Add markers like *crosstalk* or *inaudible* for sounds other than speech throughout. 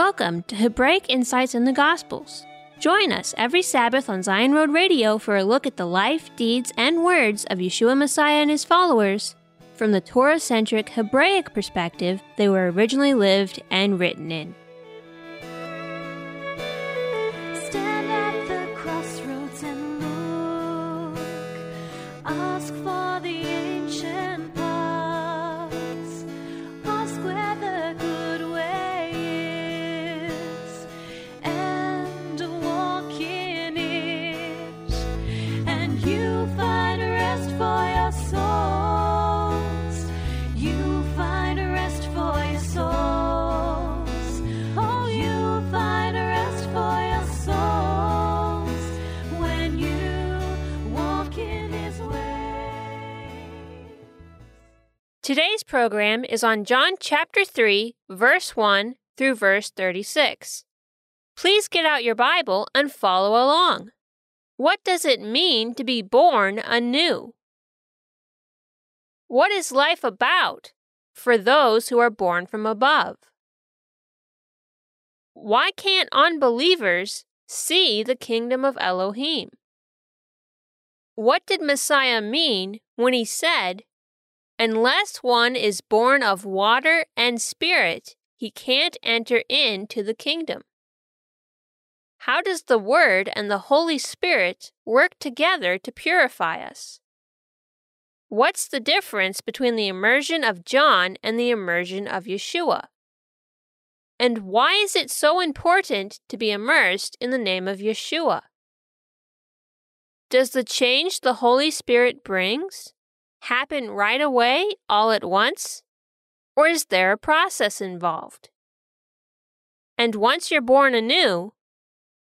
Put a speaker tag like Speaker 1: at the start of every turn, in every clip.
Speaker 1: Welcome to Hebraic Insights in the Gospels. Join us every Sabbath on Tsiyon Road Radio for a look at the life, deeds, and words of Yeshua Messiah and his followers from the Torah centric Hebraic perspective they were originally lived and written in. Today's program is on John chapter 3, verse 1 through verse 36. Please get out your Bible and follow along. What does it mean to be born anew? What is life about for those who are born from above? Why can't unbelievers see the kingdom of Elohim? What did Messiah mean when he said, Unless one is born of water and spirit, he can't enter into the kingdom. How does the Word and the Holy Spirit work together to purify us? What's the difference between the immersion of John and the immersion of Yeshua? And why is it so important to be immersed in the name of Yeshua? Does the change the Holy Spirit brings happen right away, all at once? Or is there a process involved? And once you're born anew,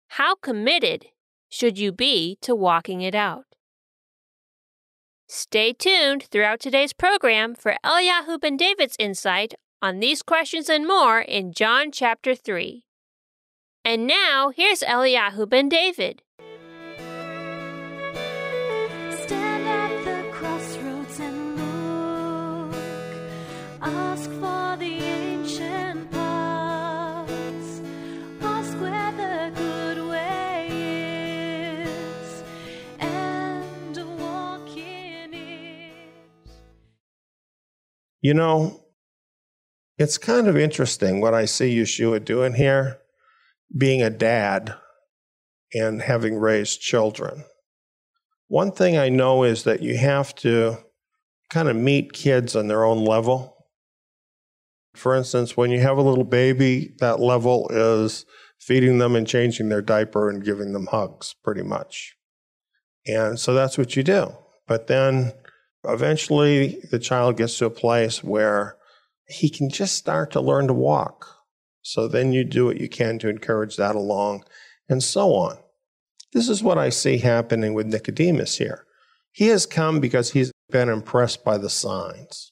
Speaker 1: how committed should you be to walking it out? Stay tuned throughout today's program for Eliyahu Ben David's insight on these questions and more in John chapter 3. And now, here's Eliyahu Ben David.
Speaker 2: You know, it's kind of interesting what I see Yeshua doing here, being a dad and having raised children. One thing I know is that you have to kind of meet kids on their own level. For instance, when you have a little baby, that level is feeding them and changing their diaper and giving them hugs, pretty much. And so that's what you do. But then eventually the child gets to a place where he can just start to learn to walk. So then you do what you can to encourage that along, and so on. This is what I see happening with Nicodemus here. He has come because he's been impressed by the signs.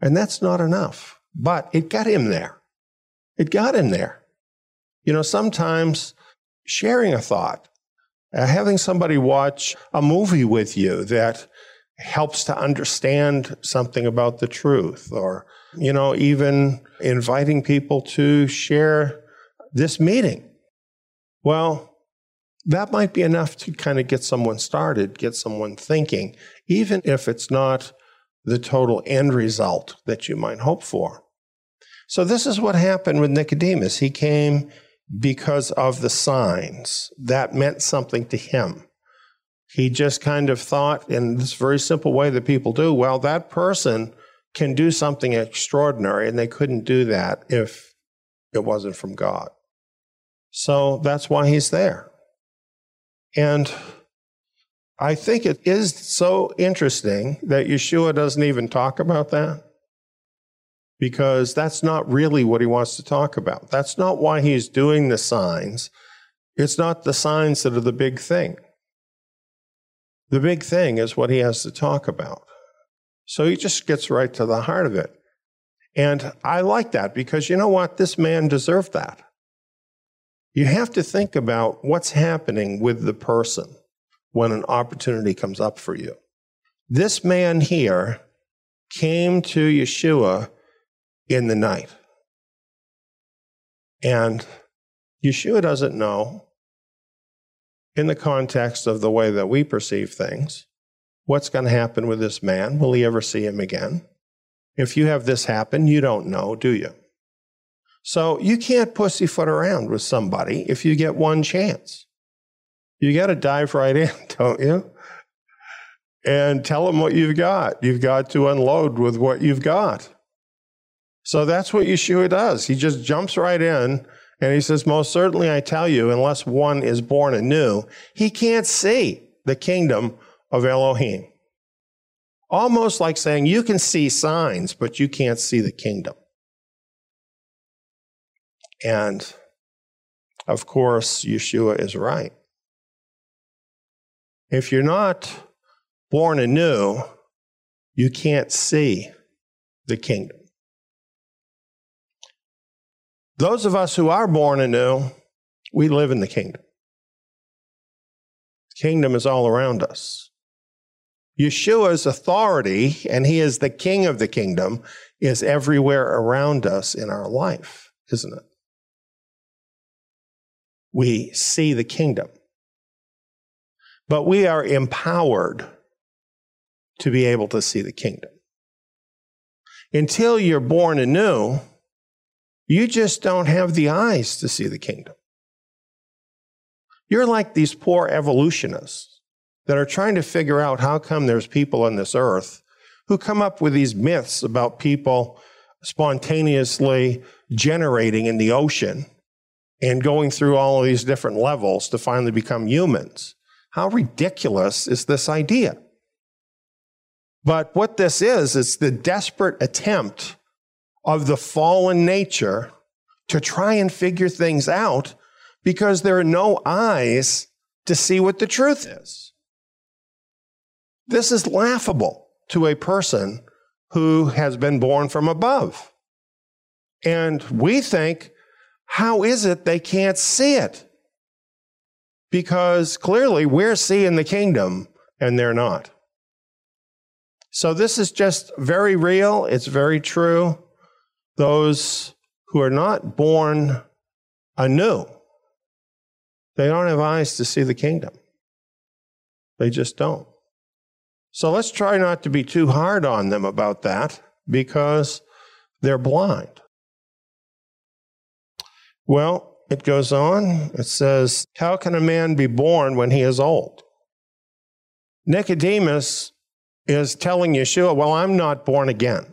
Speaker 2: And that's not enough, but it got him there. It got him there. You know, sometimes sharing a thought, uh, having somebody watch a movie with you that helps to understand something about the truth, or, you know, even inviting people to share this meeting. Well, that might be enough to kind of get someone started, get someone thinking, even if it's not the total end result that you might hope for. So, this is what happened with Nicodemus. He came because of the signs. That meant something to him. He just kind of thought in this very simple way that people do well, that person can do something extraordinary, and they couldn't do that if it wasn't from God. So that's why he's there. And I think it is so interesting that Yeshua doesn't even talk about that because that's not really what he wants to talk about. That's not why he's doing the signs. It's not the signs that are the big thing. The big thing is what he has to talk about. So he just gets right to the heart of it. And I like that because you know what? This man deserved that. You have to think about what's happening with the person when an opportunity comes up for you. This man here came to Yeshua in the night. And Yeshua doesn't know, in the context of the way that we perceive things, what's going to happen with this man. Will he ever see him again? If you have this happen, you don't know, do you? So you can't pussyfoot around with somebody if you get one chance. You got to dive right in, *laughs* don't you? And tell them what you've got. You've got to unload with what you've got. So that's what Yeshua does. He just jumps right in and he says, Most certainly I tell you, unless one is born anew, he can't see the kingdom of Elohim. Almost like saying, You can see signs, but you can't see the kingdom. And of course, Yeshua is right. If you're not born anew, you can't see the kingdom. Those of us who are born anew, we live in the kingdom. The kingdom is all around us. Yeshua's authority, and he is the king of the kingdom, is everywhere around us in our life, isn't it? We see the kingdom. But we are empowered to be able to see the kingdom. Until you're born anew, you just don't have the eyes to see the kingdom. You're like these poor evolutionists that are trying to figure out how come there's people on this earth who come up with these myths about people spontaneously generating in the ocean and going through all of these different levels to finally become humans. How ridiculous is this idea? But what this is, it's the desperate attempt of the fallen nature to try and figure things out because there are no eyes to see what the truth is. This is laughable to a person who has been born from above. And we think, how is it they can't see it? Because clearly we're seeing the kingdom and they're not. So this is just very real. It's very true those who are not born anew. They don't have eyes to see the kingdom. They just don't. So let's try not to be too hard on them about that because they're blind. Well, it goes on. It says, How can a man be born when he is old? Nicodemus is telling Yeshua, Well, I'm not born again.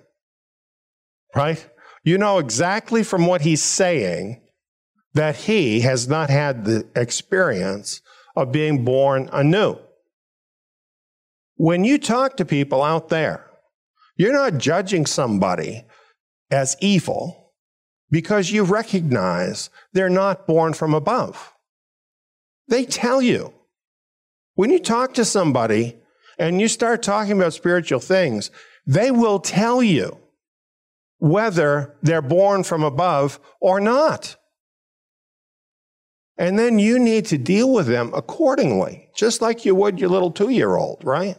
Speaker 2: Right? You know exactly from what he's saying that he has not had the experience of being born anew. When you talk to people out there, you're not judging somebody as evil because you recognize they're not born from above. They tell you. When you talk to somebody and you start talking about spiritual things, they will tell you whether they're born from above or not. And then you need to deal with them accordingly, just like you would your little two year old, right?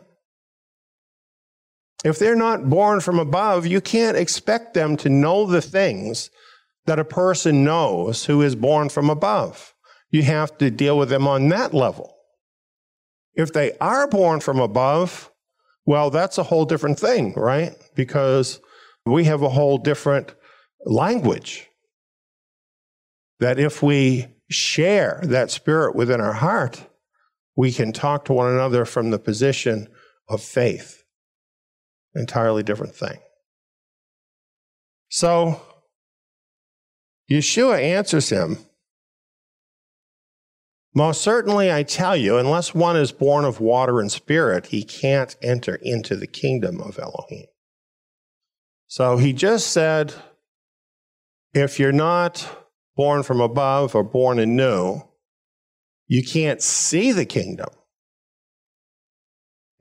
Speaker 2: If they're not born from above, you can't expect them to know the things that a person knows who is born from above. You have to deal with them on that level. If they are born from above, well, that's a whole different thing, right? Because we have a whole different language. That if we share that spirit within our heart, we can talk to one another from the position of faith. Entirely different thing. So, Yeshua answers him Most certainly, I tell you, unless one is born of water and spirit, he can't enter into the kingdom of Elohim. So he just said, if you're not born from above or born anew, you can't see the kingdom.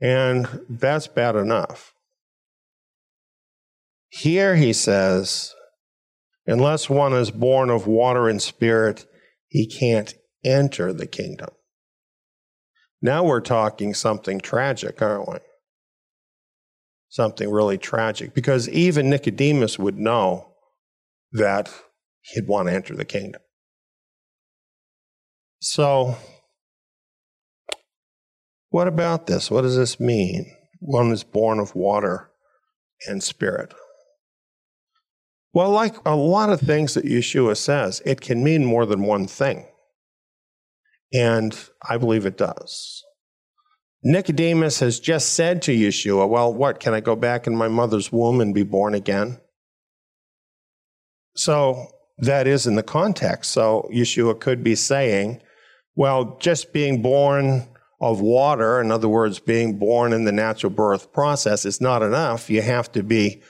Speaker 2: And that's bad enough. Here he says, unless one is born of water and spirit, he can't enter the kingdom. Now we're talking something tragic, aren't we? Something really tragic because even Nicodemus would know that he'd want to enter the kingdom. So, what about this? What does this mean? One is born of water and spirit. Well, like a lot of things that Yeshua says, it can mean more than one thing. And I believe it does. Nicodemus has just said to Yeshua, Well, what? Can I go back in my mother's womb and be born again? So that is in the context. So Yeshua could be saying, Well, just being born of water, in other words, being born in the natural birth process, is not enough. You have to be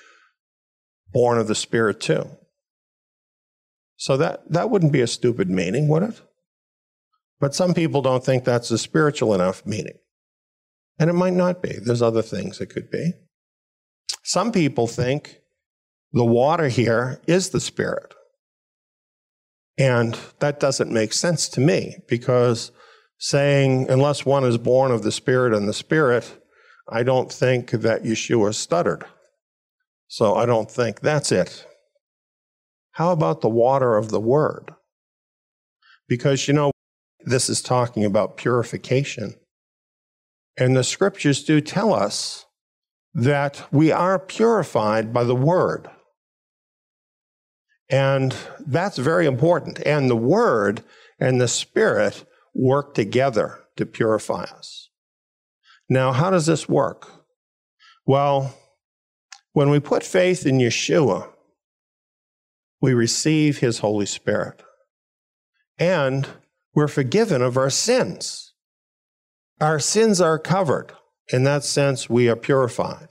Speaker 2: born of the Spirit too. So that, that wouldn't be a stupid meaning, would it? But some people don't think that's a spiritual enough meaning. And it might not be. There's other things it could be. Some people think the water here is the Spirit. And that doesn't make sense to me because saying, unless one is born of the Spirit and the Spirit, I don't think that Yeshua stuttered. So I don't think that's it. How about the water of the Word? Because, you know, this is talking about purification. And the scriptures do tell us that we are purified by the word. And that's very important. And the word and the spirit work together to purify us. Now, how does this work? Well, when we put faith in Yeshua, we receive his Holy Spirit. And we're forgiven of our sins. Our sins are covered. In that sense, we are purified.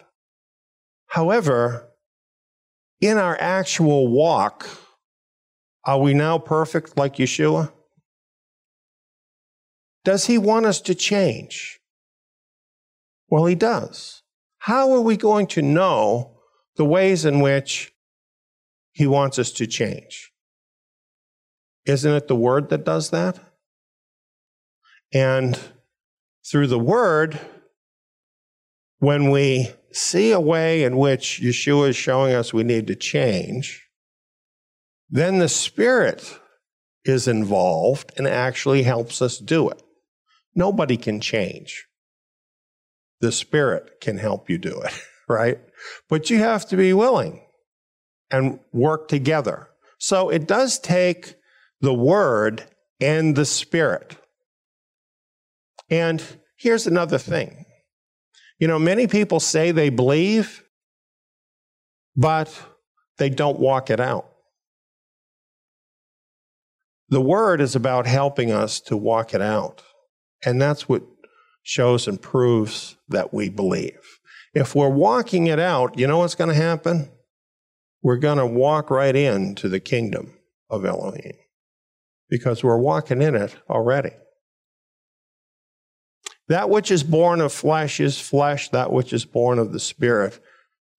Speaker 2: However, in our actual walk, are we now perfect like Yeshua? Does he want us to change? Well, he does. How are we going to know the ways in which he wants us to change? Isn't it the word that does that? And through the word, when we see a way in which Yeshua is showing us we need to change, then the Spirit is involved and actually helps us do it. Nobody can change. The Spirit can help you do it, *laughs* right? But you have to be willing and work together. So it does take the Word and the Spirit. And here's another thing. You know, many people say they believe, but they don't walk it out. The word is about helping us to walk it out. And that's what shows and proves that we believe. If we're walking it out, you know what's going to happen? We're going to walk right into the kingdom of Elohim because we're walking in it already. That which is born of flesh is flesh, that which is born of the Spirit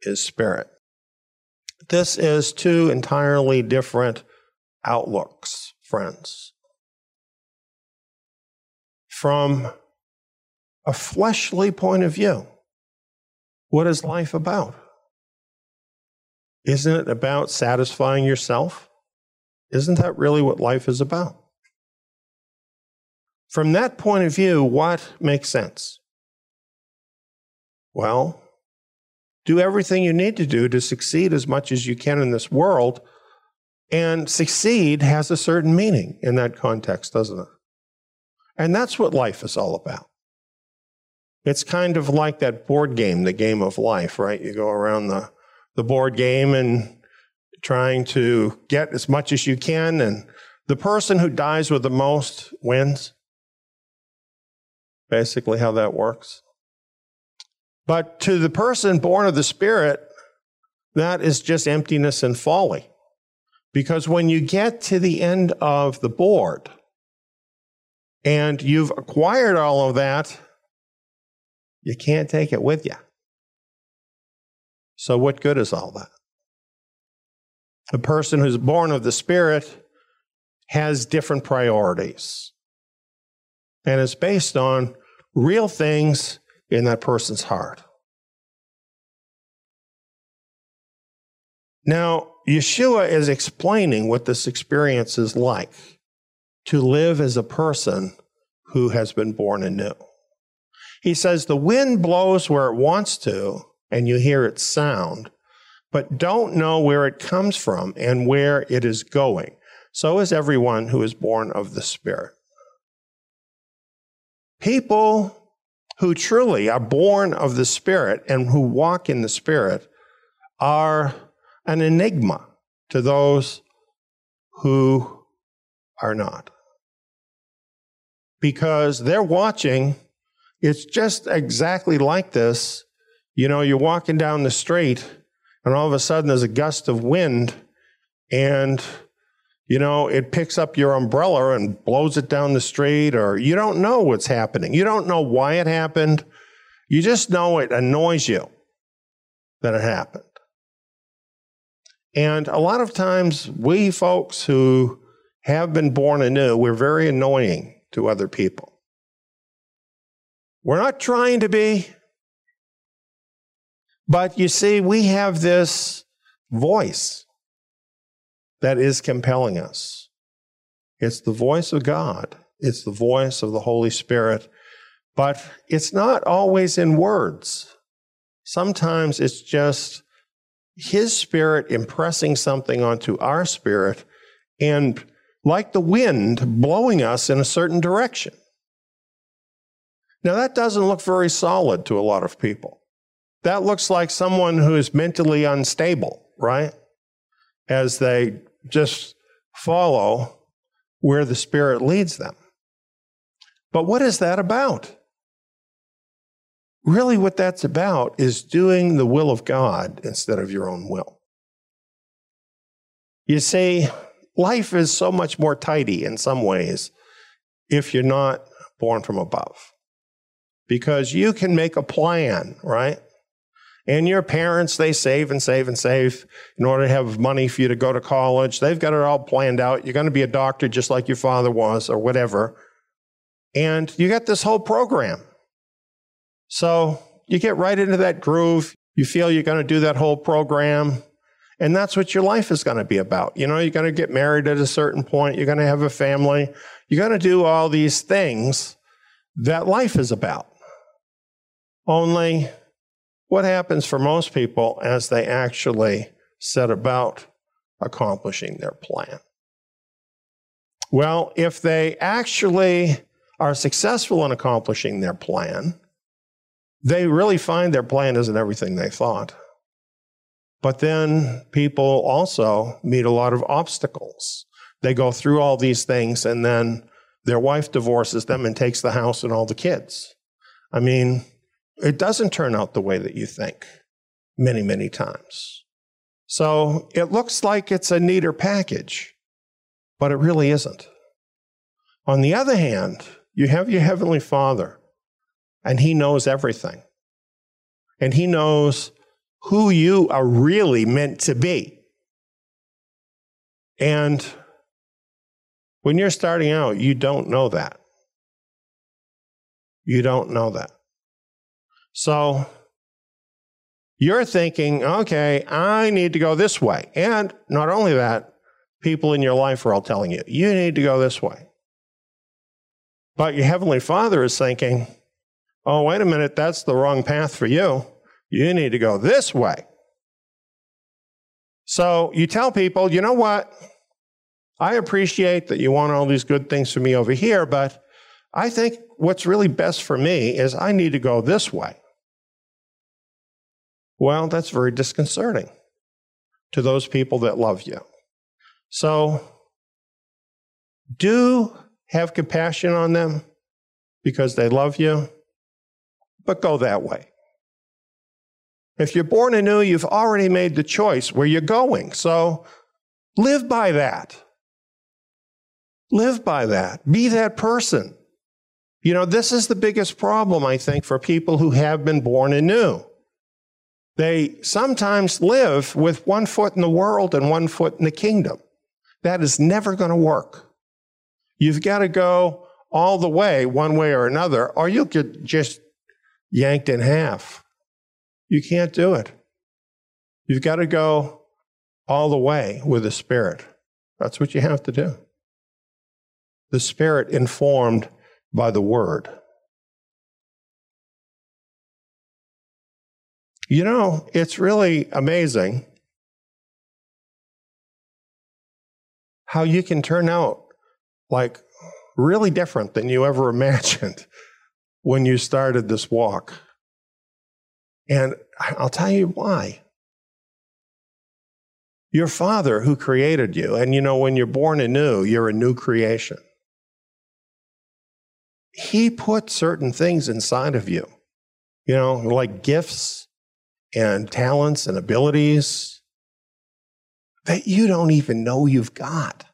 Speaker 2: is spirit. This is two entirely different outlooks, friends. From a fleshly point of view, what is life about? Isn't it about satisfying yourself? Isn't that really what life is about? From that point of view, what makes sense? Well, do everything you need to do to succeed as much as you can in this world. And succeed has a certain meaning in that context, doesn't it? And that's what life is all about. It's kind of like that board game, the game of life, right? You go around the, the board game and trying to get as much as you can, and the person who dies with the most wins basically how that works. But to the person born of the Spirit, that is just emptiness and folly. Because when you get to the end of the board and you've acquired all of that, you can't take it with you. So, what good is all that? The person who's born of the Spirit has different priorities. And it's based on real things in that person's heart. Now, Yeshua is explaining what this experience is like to live as a person who has been born anew. He says, The wind blows where it wants to, and you hear its sound, but don't know where it comes from and where it is going. So is everyone who is born of the Spirit. People who truly are born of the Spirit and who walk in the Spirit are an enigma to those who are not. Because they're watching, it's just exactly like this. You know, you're walking down the street, and all of a sudden there's a gust of wind, and you know, it picks up your umbrella and blows it down the street, or you don't know what's happening. You don't know why it happened. You just know it annoys you that it happened. And a lot of times, we folks who have been born anew, we're very annoying to other people. We're not trying to be, but you see, we have this voice that is compelling us. It's the voice of God, it's the voice of the Holy Spirit, but it's not always in words. Sometimes it's just his spirit impressing something onto our spirit and like the wind blowing us in a certain direction. Now, that doesn't look very solid to a lot of people. That looks like someone who is mentally unstable, right? As they just follow where the Spirit leads them. But what is that about? Really, what that's about is doing the will of God instead of your own will. You see, life is so much more tidy in some ways if you're not born from above. Because you can make a plan, right? And your parents, they save and save and save in order to have money for you to go to college. They've got it all planned out. You're going to be a doctor just like your father was or whatever. And you got this whole program. So you get right into that groove. You feel you're going to do that whole program. And that's what your life is going to be about. You know, you're going to get married at a certain point. You're going to have a family. You're going to do all these things that life is about. Only what happens for most people as they actually set about accomplishing their plan? Well, if they actually are successful in accomplishing their plan, they really find their plan isn't everything they thought. But then people also meet a lot of obstacles. They go through all these things and then their wife divorces them and takes the house and all the kids. I mean, it doesn't turn out the way that you think many, many times. So it looks like it's a neater package, but it really isn't. On the other hand, you have your Heavenly Father and He knows everything. And He knows who you are really meant to be. And when you're starting out, you don't know that. You don't know that. So you're thinking, okay, I need to go this way. And not only that, people in your life are all telling you, you need to go this way. But your Heavenly Father is thinking, oh, wait a minute, that's the wrong path for you. You need to go this way. So you tell people, you know what? I appreciate that you want all these good things for me over here, but I think what's really best for me is I need to go this way. Well, that's very disconcerting to those people that love you. So do have compassion on them because they love you, but go that way. If you're born anew, you've already made the choice where you're going. So live by that. Live by that. Be that person. You know, this is the biggest problem, I think, for people who have been born anew. They sometimes live with one foot in the world and one foot in the kingdom. That is never going to work. You've got to go all the way, one way or another, or you'll get just yanked in half. You can't do it. You've got to go all the way with the Spirit. That's what you have to do. The Spirit informed by the Word. You know, it's really amazing how you can turn out like really different than you ever *laughs* imagined when you started this walk. And I'll tell you why. Your Father who created you, and you know, when you're born anew, you're a new creation. He put certain things inside of you, you know, like gifts and talents and abilities that you don't even know you've got.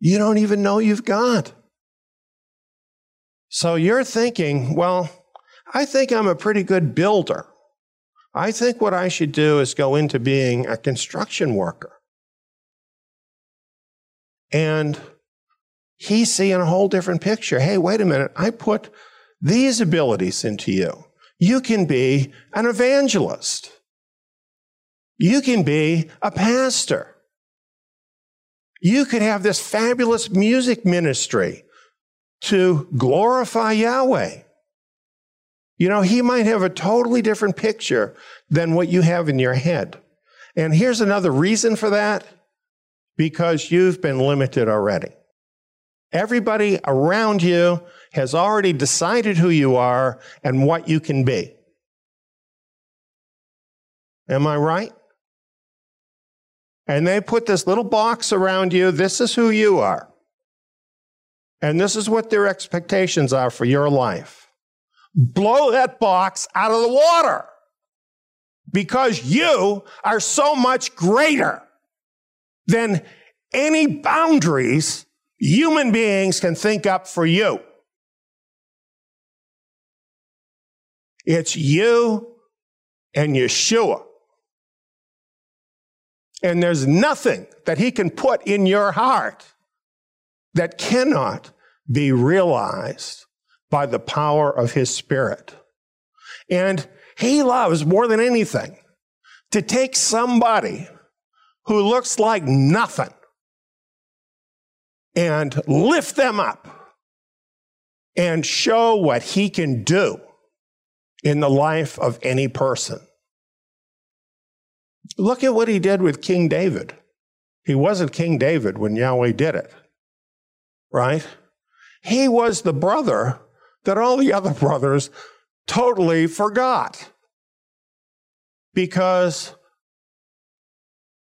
Speaker 2: You don't even know you've got. So you're thinking, well, I think I'm a pretty good builder. I think what I should do is go into being a construction worker. And he's seeing a whole different picture. Hey, wait a minute. I put these abilities into you. You can be an evangelist. You can be a pastor. You could have this fabulous music ministry to glorify Yahweh. You know, he might have a totally different picture than what you have in your head. And here's another reason for that because you've been limited already. Everybody around you has already decided who you are and what you can be. Am I right? And they put this little box around you. This is who you are. And this is what their expectations are for your life. Blow that box out of the water because you are so much greater than any boundaries human beings can think up for you. It's you and Yeshua. And there's nothing that he can put in your heart that cannot be realized by the power of his spirit. And he loves more than anything to take somebody who looks like nothing and lift them up and show what he can do in the life of any person. Look at what he did with King David. He wasn't King David when Yahweh did it, right? He was the brother that all the other brothers totally forgot because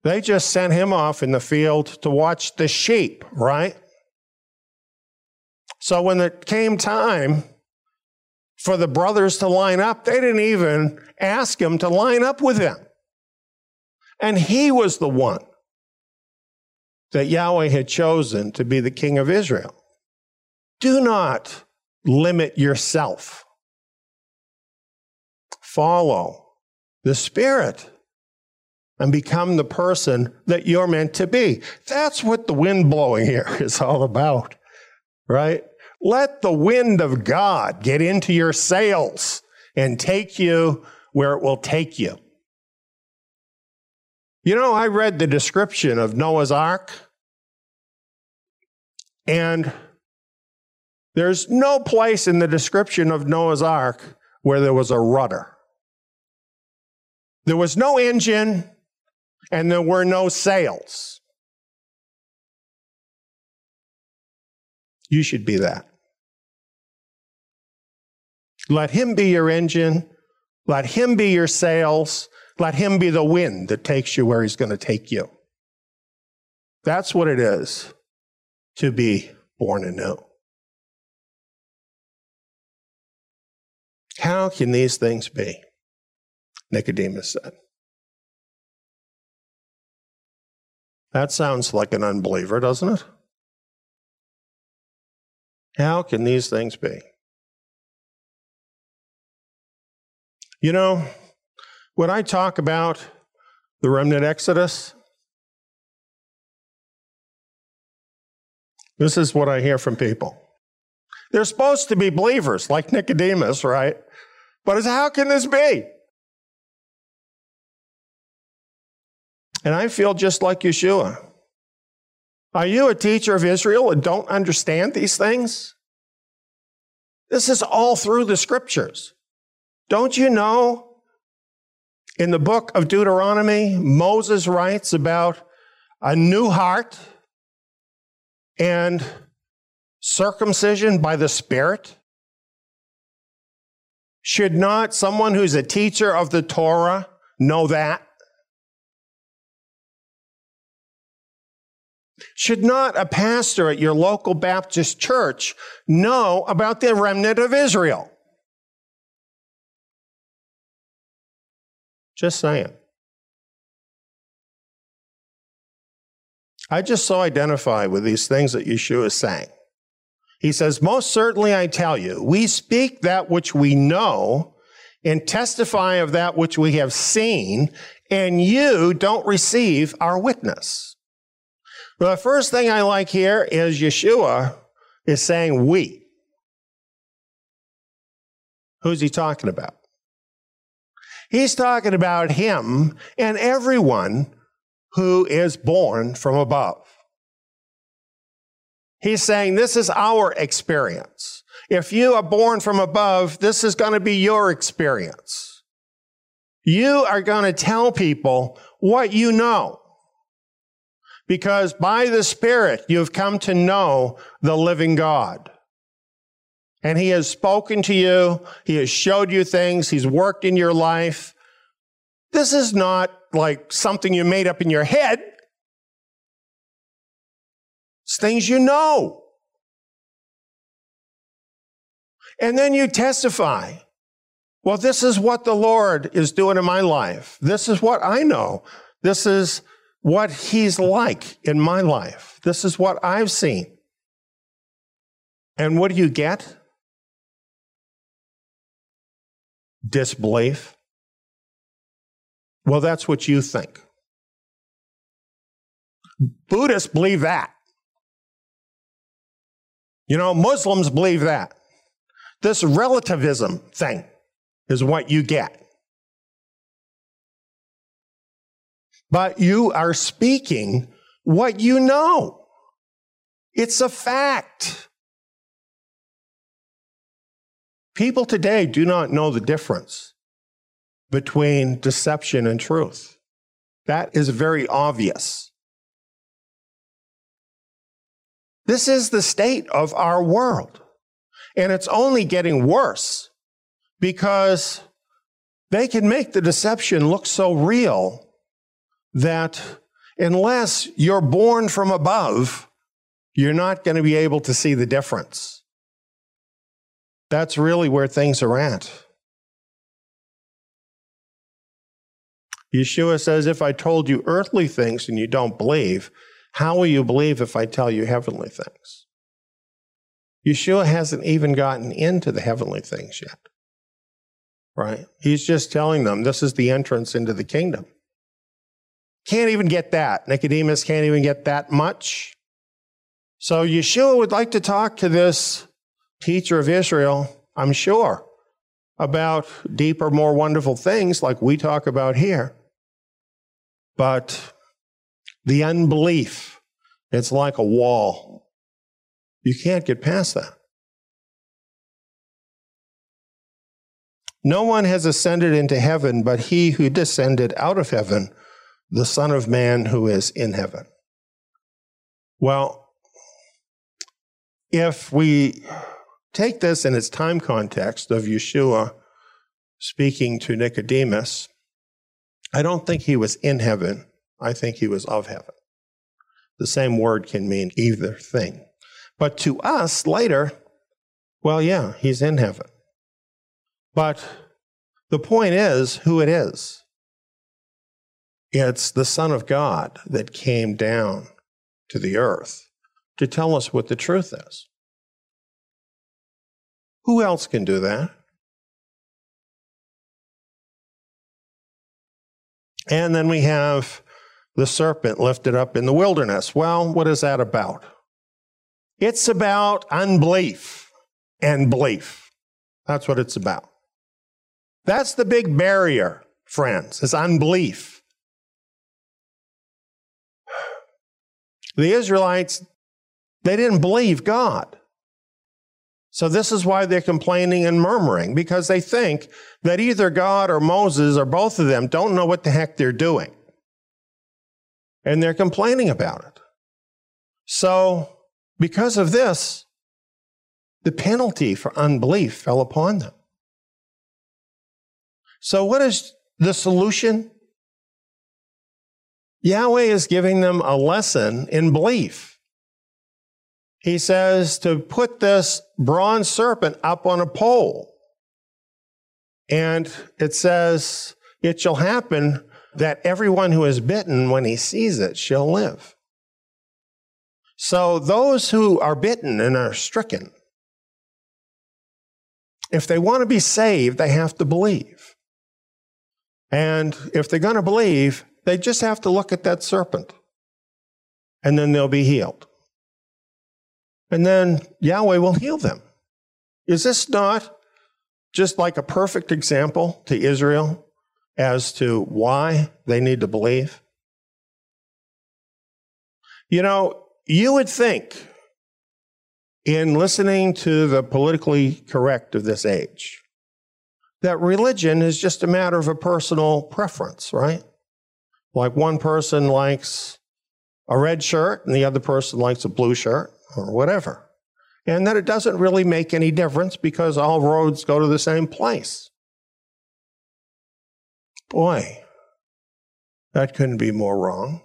Speaker 2: they just sent him off in the field to watch the sheep, right? So when it came time for the brothers to line up, they didn't even ask him to line up with them. And he was the one that Yahweh had chosen to be the king of Israel. Do not limit yourself. Follow the Spirit and become the person that you're meant to be. That's what the wind blowing here *laughs* is all about, right? Let the wind of God get into your sails and take you where it will take you. You know, I read the description of Noah's Ark, and there's no place in the description of Noah's Ark where there was a rudder. There was no engine, and there were no sails. You should be that. Let Him be your engine. Let Him be your sails. Let Him be the wind that takes you where He's going to take you. That's what it is to be born anew. How can these things be? Nicodemus said. That sounds like an unbeliever, doesn't it? How can these things be? You know, when I talk about the remnant exodus, this is what I hear from people. They're supposed to be believers, like Nicodemus, right? But how can this be? And I feel just like Yeshua. Are you a teacher of Israel and don't understand these things? This is all through the scriptures. Don't you know? In the book of Deuteronomy, Moses writes about a new heart and circumcision by the Spirit. Should not someone who's a teacher of the Torah know that? Should not a pastor at your local Baptist church know about the remnant of Israel? Just saying. I just so identify with these things that Yeshua is saying. He says, Most certainly I tell you, we speak that which we know and testify of that which we have seen, and you don't receive our witness. The first thing I like here is Yeshua is saying we. Who's he talking about? He's talking about him and everyone who is born from above. He's saying this is our experience. If you are born from above, this is going to be your experience. You are going to tell people what you know. Because by the Spirit, you've come to know the living God. And He has spoken to you. He has showed you things. He's worked in your life. This is not like something you made up in your head. It's things you know. And then you testify. Well, this is what the Lord is doing in my life. This is what I know. This is what He's like in my life. This is what I've seen. And what do you get? Disbelief. Well, that's what you think. Buddhists believe that. You know, Muslims believe that. This relativism thing is what you get. But you are speaking what you know. It's a fact. People today do not know the difference between deception and truth. That is very obvious. This is the state of our world. And it's only getting worse because they can make the deception look so real that unless you're born from above, you're not going to be able to see the difference. That's really where things are at. Yeshua says, If I told you earthly things and you don't believe, how will you believe if I tell you heavenly things? Yeshua hasn't even gotten into the heavenly things yet. Right? He's just telling them this is the entrance into the kingdom. Can't even get that. Nicodemus can't even get that much. So Yeshua would like to talk to this teacher of Israel, I'm sure, about deeper, more wonderful things like we talk about here. But the unbelief, it's like a wall. You can't get past that. No one has ascended into heaven but he who descended out of heaven, the Son of Man who is in heaven. Well, if we take this in its time context of Yeshua speaking to Nicodemus, I don't think he was in heaven. I think he was of heaven. The same word can mean either thing. But to us later, well, yeah, he's in heaven. But the point is who it is. It's the Son of God that came down to the earth to tell us what the truth is. Who else can do that? And then we have the serpent lifted up in the wilderness. Well, what is that about? It's about unbelief and belief. That's what it's about. That's the big barrier, friends, is unbelief. The Israelites, they didn't believe God. So this is why they're complaining and murmuring, because they think that either God or Moses or both of them don't know what the heck they're doing. And they're complaining about it. So, because of this, the penalty for unbelief fell upon them. So, what is the solution? Yahweh is giving them a lesson in belief. He says to put this bronze serpent up on a pole. And it says, It shall happen that everyone who is bitten, when he sees it, shall live. So those who are bitten and are stricken, if they want to be saved, they have to believe. And if they're going to believe, they just have to look at that serpent and then they'll be healed. And then Yahweh will heal them. Is this not just like a perfect example to Israel as to why they need to believe? You know, you would think in listening to the politically correct of this age that religion is just a matter of a personal preference, right? Like one person likes a red shirt and the other person likes a blue shirt or whatever. And that it doesn't really make any difference because all roads go to the same place. Boy, that couldn't be more wrong.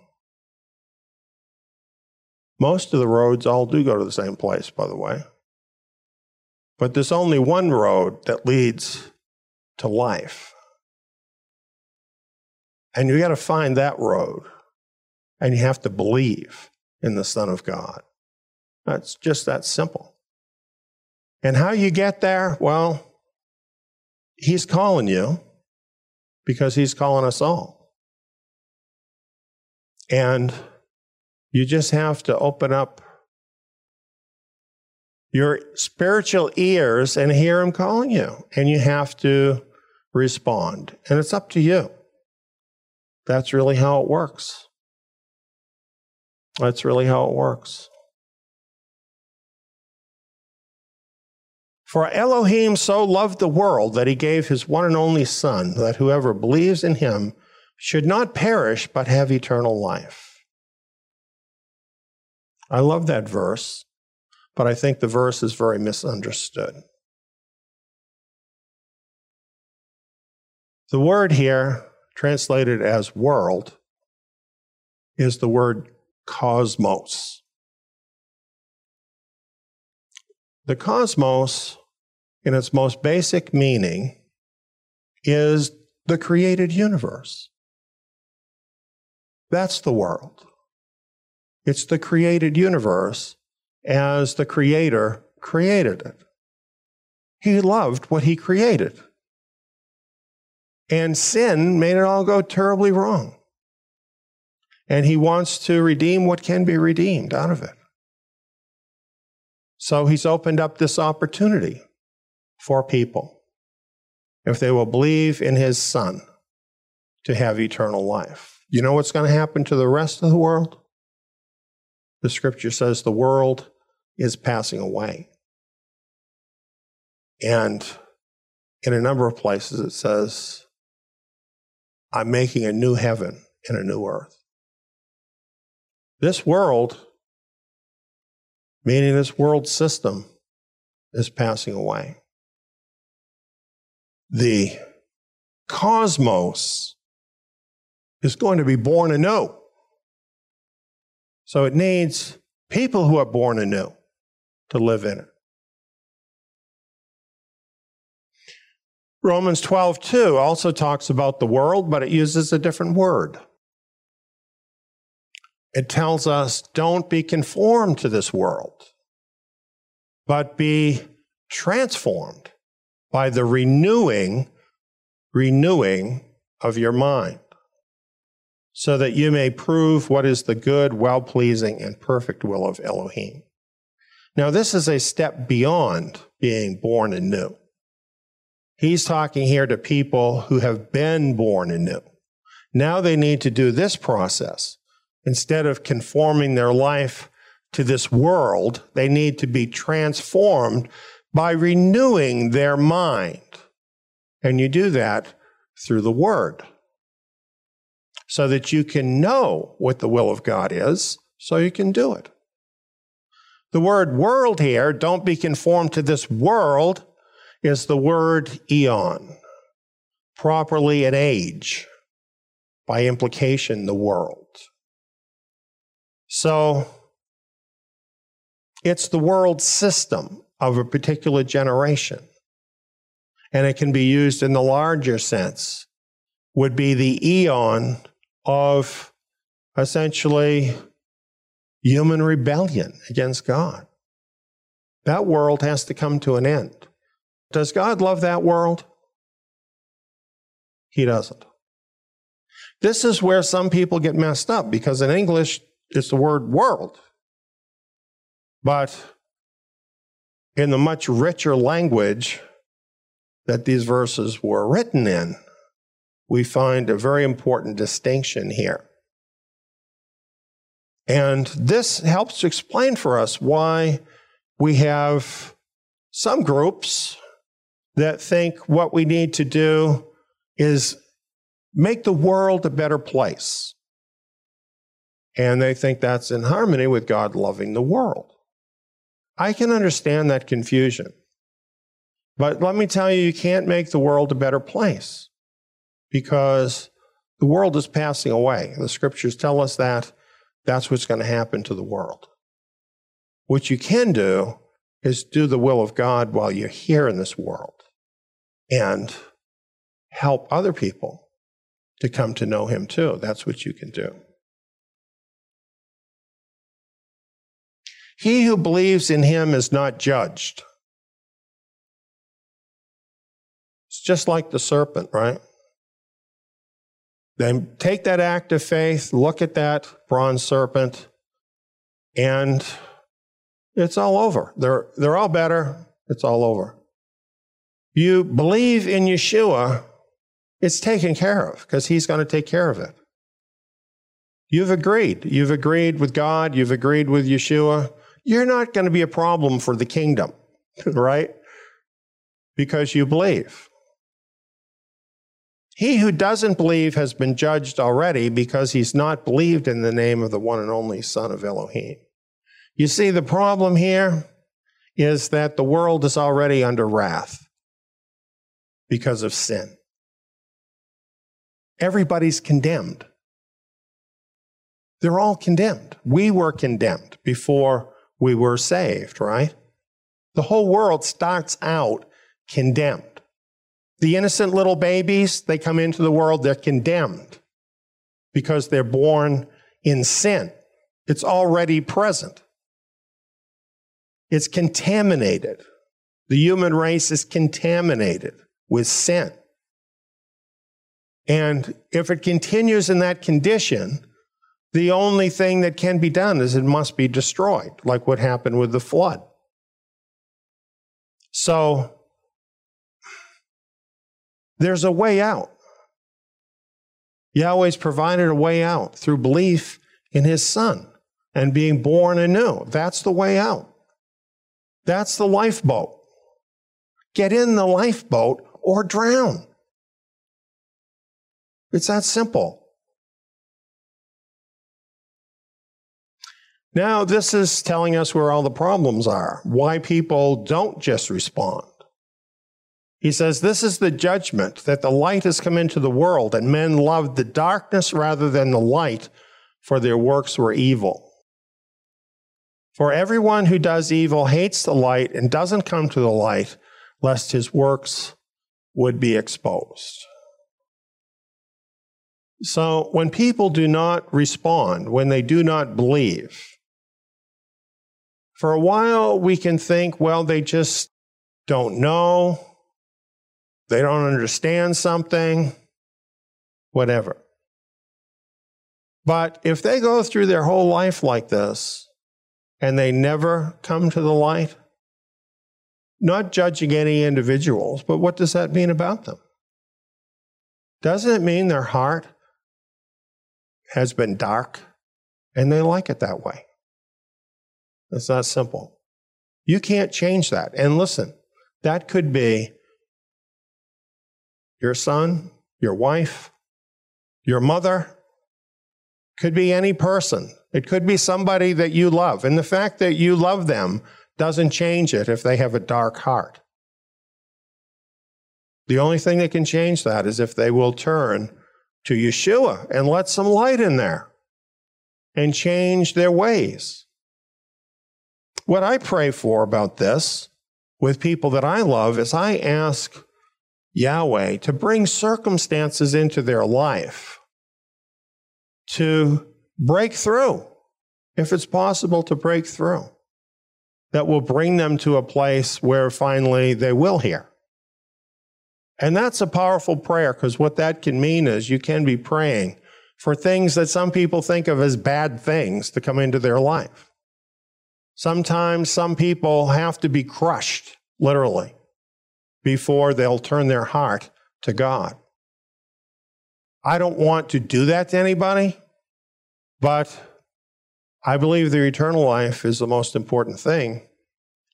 Speaker 2: Most of the roads all do go to the same place, by the way. But there's only one road that leads to life. And you got to find that road. And you have to believe in the Son of God. It's just that simple. And how you get there? Well, He's calling you because He's calling us all. And you just have to open up your spiritual ears and hear Him calling you. And you have to respond. And it's up to you. That's really how it works. That's really how it works. For Elohim so loved the world that he gave his one and only Son, that whoever believes in him should not perish but have eternal life. I love that verse, but I think the verse is very misunderstood. The word here translated as world, is the word cosmos. The cosmos, in its most basic meaning, is the created universe. That's the world. It's the created universe as the Creator created it. He loved what He created. And sin made it all go terribly wrong. And he wants to redeem what can be redeemed out of it. So he's opened up this opportunity for people, if they will believe in his son, to have eternal life. You know what's going to happen to the rest of the world? The scripture says the world is passing away. And in a number of places it says I'm making a new heaven and a new earth. This world, meaning this world system, is passing away. The cosmos is going to be born anew. So it needs people who are born anew to live in it. Romans 12, 2 also talks about the world, but it uses a different word. It tells us don't be conformed to this world, but be transformed by the renewing, renewing of your mind, so that you may prove what is the good, well pleasing, and perfect will of Elohim. Now, this is a step beyond being born anew. He's talking here to people who have been born anew. Now they need to do this process Instead of conforming their life to this world, they need to be transformed by renewing their mind. And you do that through the Word so that you can know what the will of God is, so you can do it. The word world here, don't be conformed to this world, is the word eon, properly an age, by implication, the world. So it's the world system of a particular generation. And it can be used in the larger sense, would be the eon of essentially human rebellion against God. That world has to come to an end. Does God love that world? He doesn't. This is where some people get messed up because in English it's the word world. But in the much richer language that these verses were written in, we find a very important distinction here. And this helps to explain for us why we have some groups that think what we need to do is make the world a better place. And they think that's in harmony with God loving the world. I can understand that confusion. But let me tell you, you can't make the world a better place because the world is passing away. The scriptures tell us that that's what's going to happen to the world. What you can do is do the will of God while you're here in this world and help other people to come to know Him too. That's what you can do. He who believes in Him is not judged. It's just like the serpent, right? Then take that act of faith, look at that bronze serpent, and it's all over. They're, they're all better. It's all over. You believe in Yeshua, it's taken care of because he's going to take care of it. You've agreed. You've agreed with God. You've agreed with Yeshua. You're not going to be a problem for the kingdom, *laughs* right? Because you believe. He who doesn't believe has been judged already because he's not believed in the name of the one and only Son of Elohim. You see, the problem here is that the world is already under wrath because of sin. Everybody's condemned. They're all condemned. We were condemned before we were saved, right? The whole world starts out condemned. The innocent little babies, they come into the world, they're condemned because they're born in sin. It's already present. It's contaminated. The human race is contaminated with sin. And if it continues in that condition, the only thing that can be done is it must be destroyed, like what happened with the flood. So, there's a way out. Yahweh's provided a way out through belief in his son and being born anew. That's the way out. That's the lifeboat. Get in the lifeboat or drown. It's that simple. Now, this is telling us where all the problems are, why people don't just respond. He says, This is the judgment that the light has come into the world, and men loved the darkness rather than the light, for their works were evil. For everyone who does evil hates the light and doesn't come to the light, lest his works would be exposed. So when people do not respond, when they do not believe, for a while we can think, well, they just don't know, they don't understand something, whatever. But if they go through their whole life like this and they never come to the light, not judging any individuals, but what does that mean about them? Doesn't it mean their heart has been dark and they like it that way. It's not simple. You can't change that. And listen, that could be your son, your wife, your mother, could be any person. It could be somebody that you love. And the fact that you love them doesn't change it if they have a dark heart. The only thing that can change that is if they will turn to Yeshua and let some light in there and change their ways. What I pray for about this with people that I love is I ask Yahweh to bring circumstances into their life to break through, if it's possible to break through, that will bring them to a place where finally they will hear. And that's a powerful prayer because what that can mean is you can be praying for things that some people think of as bad things to come into their life. Sometimes some people have to be crushed, literally, before they'll turn their heart to God. I don't want to do that to anybody, but I believe their eternal life is the most important thing.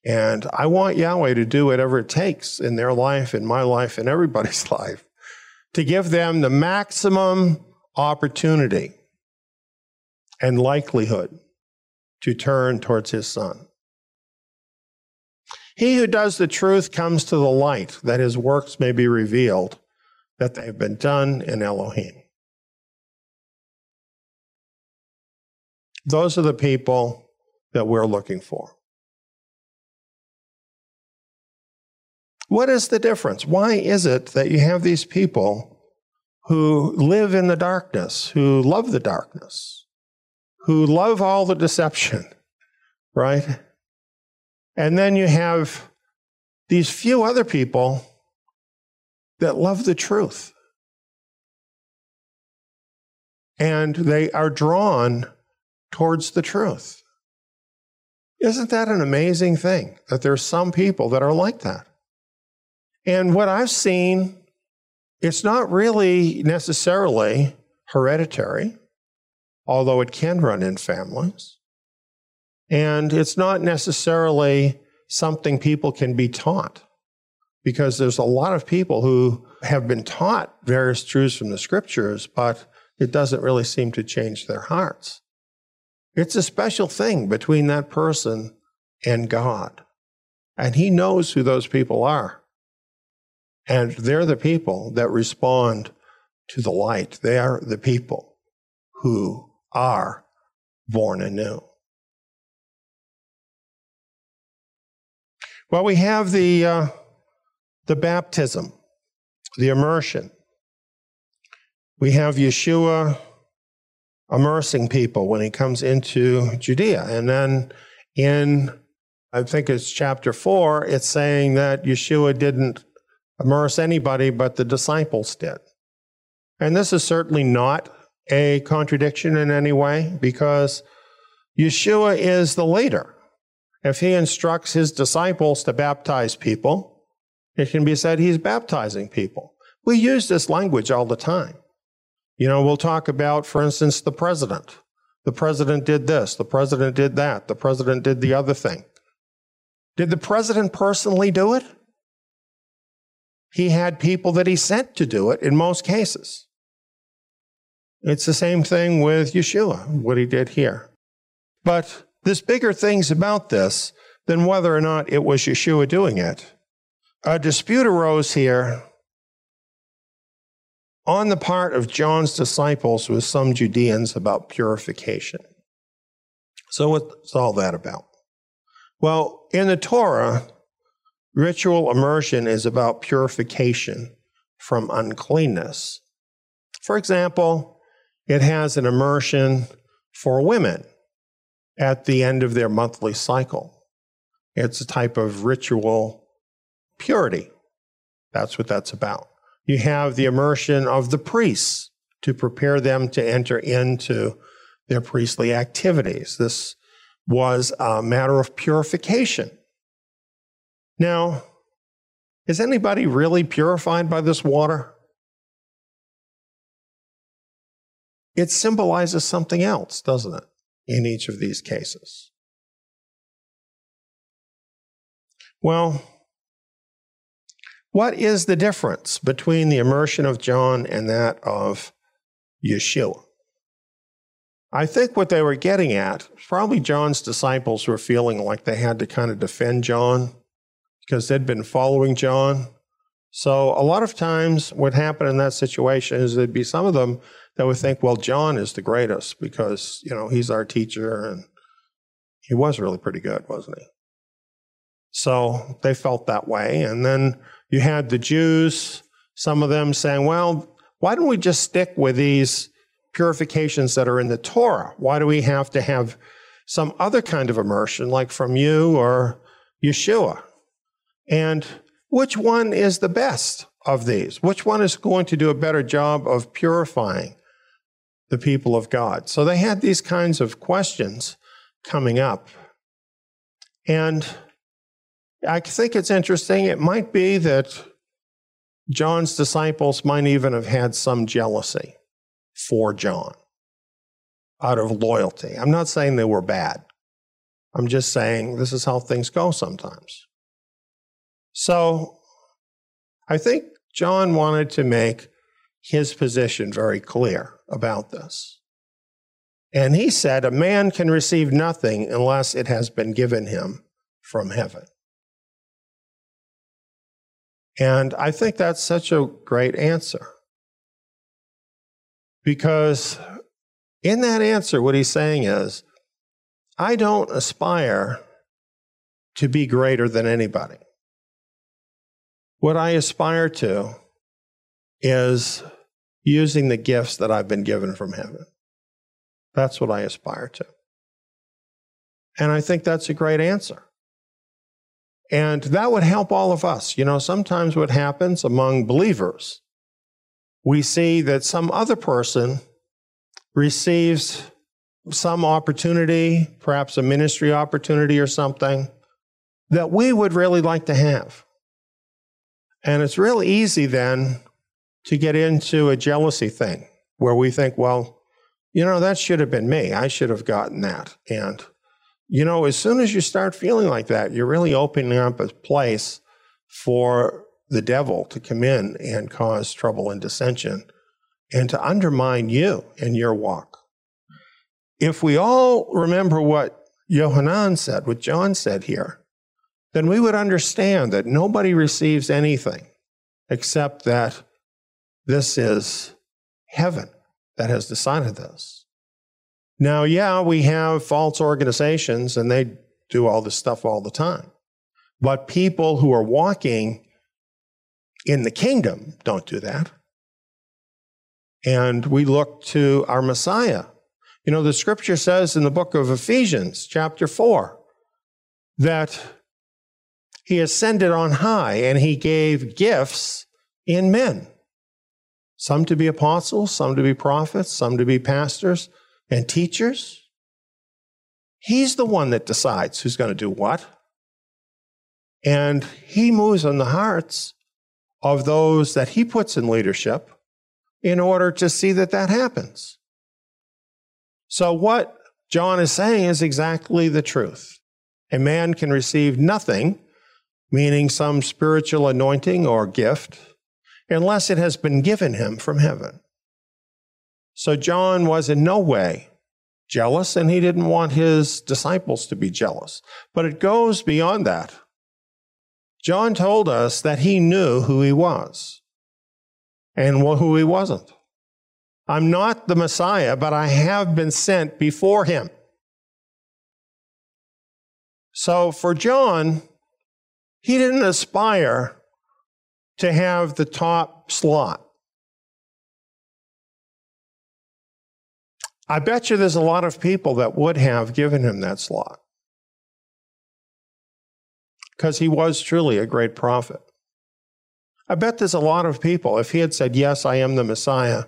Speaker 2: And I want Yahweh to do whatever it takes in their life, in my life, in everybody's *laughs* life, to give them the maximum opportunity and likelihood to turn towards his son. He who does the truth comes to the light, that his works may be revealed, that they have been done in Elohim. Those are the people that we're looking for. What is the difference? Why is it that you have these people who live in the darkness, who love the darkness, who love all the deception, right? And then you have these few other people that love the truth. And they are drawn towards the truth. Isn't that an amazing thing that there's some people that are like that? And what I've seen, it's not really necessarily hereditary, although it can run in families. And it's not necessarily something people can be taught because there's a lot of people who have been taught various truths from the scriptures, but it doesn't really seem to change their hearts. It's a special thing between that person and God. And He knows who those people are. And they're the people that respond to the light. They are the people who are born anew. Well, we have the, uh, the baptism, the immersion. We have Yeshua immersing people when he comes into Judea. And then in, I think it's chapter four, it's saying that Yeshua didn't immerse anybody, but the disciples did. And this is certainly not a contradiction in any way because Yeshua is the leader. If he instructs his disciples to baptize people, it can be said he's baptizing people. We use this language all the time. You know, we'll talk about, for instance, the president. The president did this, the president did that, the president did the other thing. Did the president personally do it? He had people that he sent to do it in most cases. It's the same thing with Yeshua, what he did here. But there's bigger things about this than whether or not it was Yeshua doing it. A dispute arose here on the part of John's disciples with some Judeans about purification. So, what's all that about? Well, in the Torah, ritual immersion is about purification from uncleanness. For example, it has an immersion for women at the end of their monthly cycle. It's a type of ritual purity. That's what that's about. You have the immersion of the priests to prepare them to enter into their priestly activities. This was a matter of purification. Now, is anybody really purified by this water? It symbolizes something else, doesn't it? in each of these cases? Well, what is the difference between the immersion of John and that of Yeshua? I think what they were getting at, probably John's disciples were feeling like they had to kind of defend John because they'd been following John. So a lot of times what happened in that situation is there'd be some of them that would think, well, John is the greatest because, you know, he's our teacher and he was really pretty good, wasn't he? So they felt that way. And then you had the Jews, some of them saying, well, why don't we just stick with these purifications that are in the Torah? Why do we have to have some other kind of immersion, like from you or Yeshua? And which one is the best of these? Which one is going to do a better job of purifying the people of God? So they had these kinds of questions coming up. And I think it's interesting. It might be that John's disciples might even have had some jealousy for John out of loyalty. I'm not saying they were bad. I'm just saying this is how things go sometimes. So I think John wanted to make his position very clear about this. And he said, A man can receive nothing unless it has been given him from heaven. And I think that's such a great answer. Because in that answer, what he's saying is, I don't aspire to be greater than anybody. What I aspire to is using the gifts that I've been given from heaven. That's what I aspire to. And I think that's a great answer. And that would help all of us. You know, sometimes what happens among believers we see that some other person receives some opportunity, perhaps a ministry opportunity or something, that we would really like to have. And it's real easy then to get into a jealousy thing where we think, well, you know, that should have been me. I should have gotten that. And, you know, as soon as you start feeling like that, you're really opening up a place for the devil to come in and cause trouble and dissension and to undermine you and your walk. If we all remember what Yohanan said, what John said here, then we would understand that nobody receives anything except that this is heaven that has decided this. Now, yeah, we have false organizations and they do all this stuff all the time. But people who are walking in the kingdom don't do that. And we look to our Messiah. You know, the scripture says in the book of Ephesians, chapter 4, that he ascended on high and he gave gifts in men. Some to be apostles, some to be prophets, some to be pastors and teachers. He's the one that decides who's going to do what. And he moves on the hearts of those that he puts in leadership in order to see that that happens. So, what John is saying is exactly the truth. A man can receive nothing, meaning some spiritual anointing or gift, unless it has been given him from heaven. So, John was in no way jealous, and he didn't want his disciples to be jealous. But it goes beyond that. John told us that he knew who he was and who he wasn't. I'm not the Messiah, but I have been sent before him. So for John, he didn't aspire to have the top slot. I bet you there's a lot of people that would have given him that slot because he was truly a great prophet. I bet there's a lot of people, if he had said, Yes, I am the Messiah,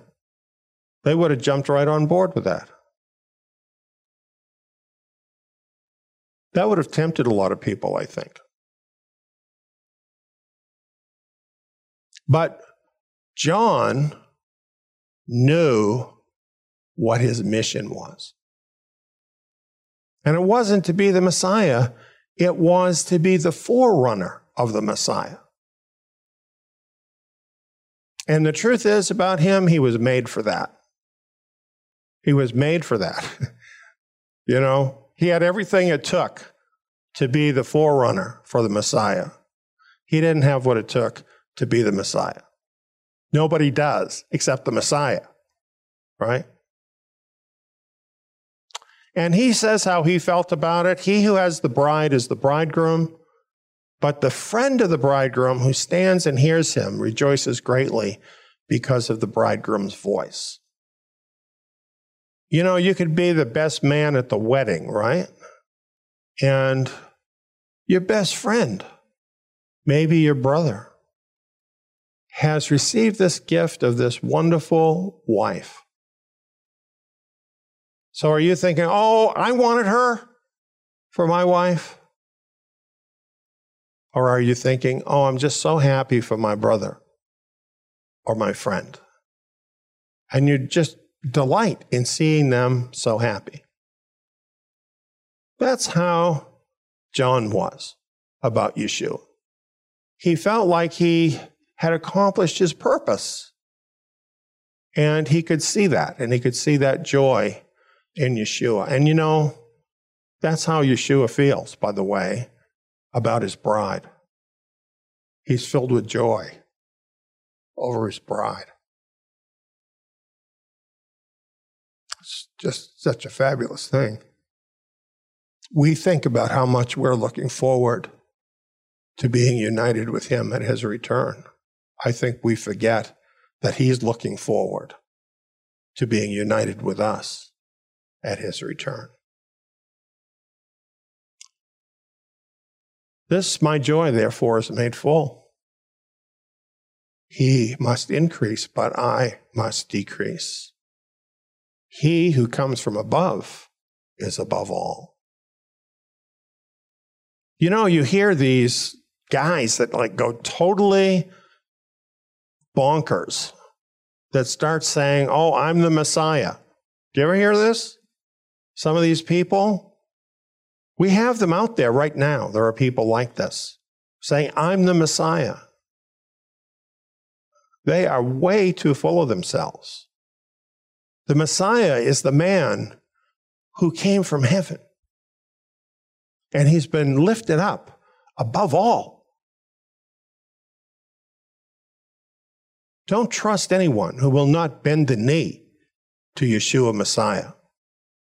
Speaker 2: they would have jumped right on board with that. That would have tempted a lot of people, I think. But John knew what his mission was. And it wasn't to be the Messiah, it was to be the forerunner of the Messiah. And the truth is about him, he was made for that. He was made for that. *laughs* you know, he had everything it took to be the forerunner for the Messiah. He didn't have what it took to be the Messiah. Nobody does except the Messiah, right? And he says how he felt about it. He who has the bride is the bridegroom, but the friend of the bridegroom who stands and hears him rejoices greatly because of the bridegroom's voice. You know, you could be the best man at the wedding, right? And your best friend, maybe your brother, has received this gift of this wonderful wife. So are you thinking, oh, I wanted her for my wife? Or are you thinking, oh, I'm just so happy for my brother or my friend? And you just delight in seeing them so happy. That's how John was about Yeshua. He felt like he had accomplished his purpose. And he could see that, and he could see that joy in Yeshua. And you know, that's how Yeshua feels, by the way, about his bride. He's filled with joy over his bride. It's just such a fabulous thing. We think about how much we're looking forward to being united with him at his return. I think we forget that he's looking forward to being united with us at his return. This, my joy, therefore, is made full. He must increase, but I must decrease. He who comes from above is above all. You know, you hear these guys that like go totally bonkers that start saying, Oh, I'm the Messiah. Do you ever hear this? Some of these people, we have them out there right now. There are people like this saying, I'm the Messiah. They are way too full of themselves. The Messiah is the man who came from heaven. And he's been lifted up above all. Don't trust anyone who will not bend the knee to Yeshua Messiah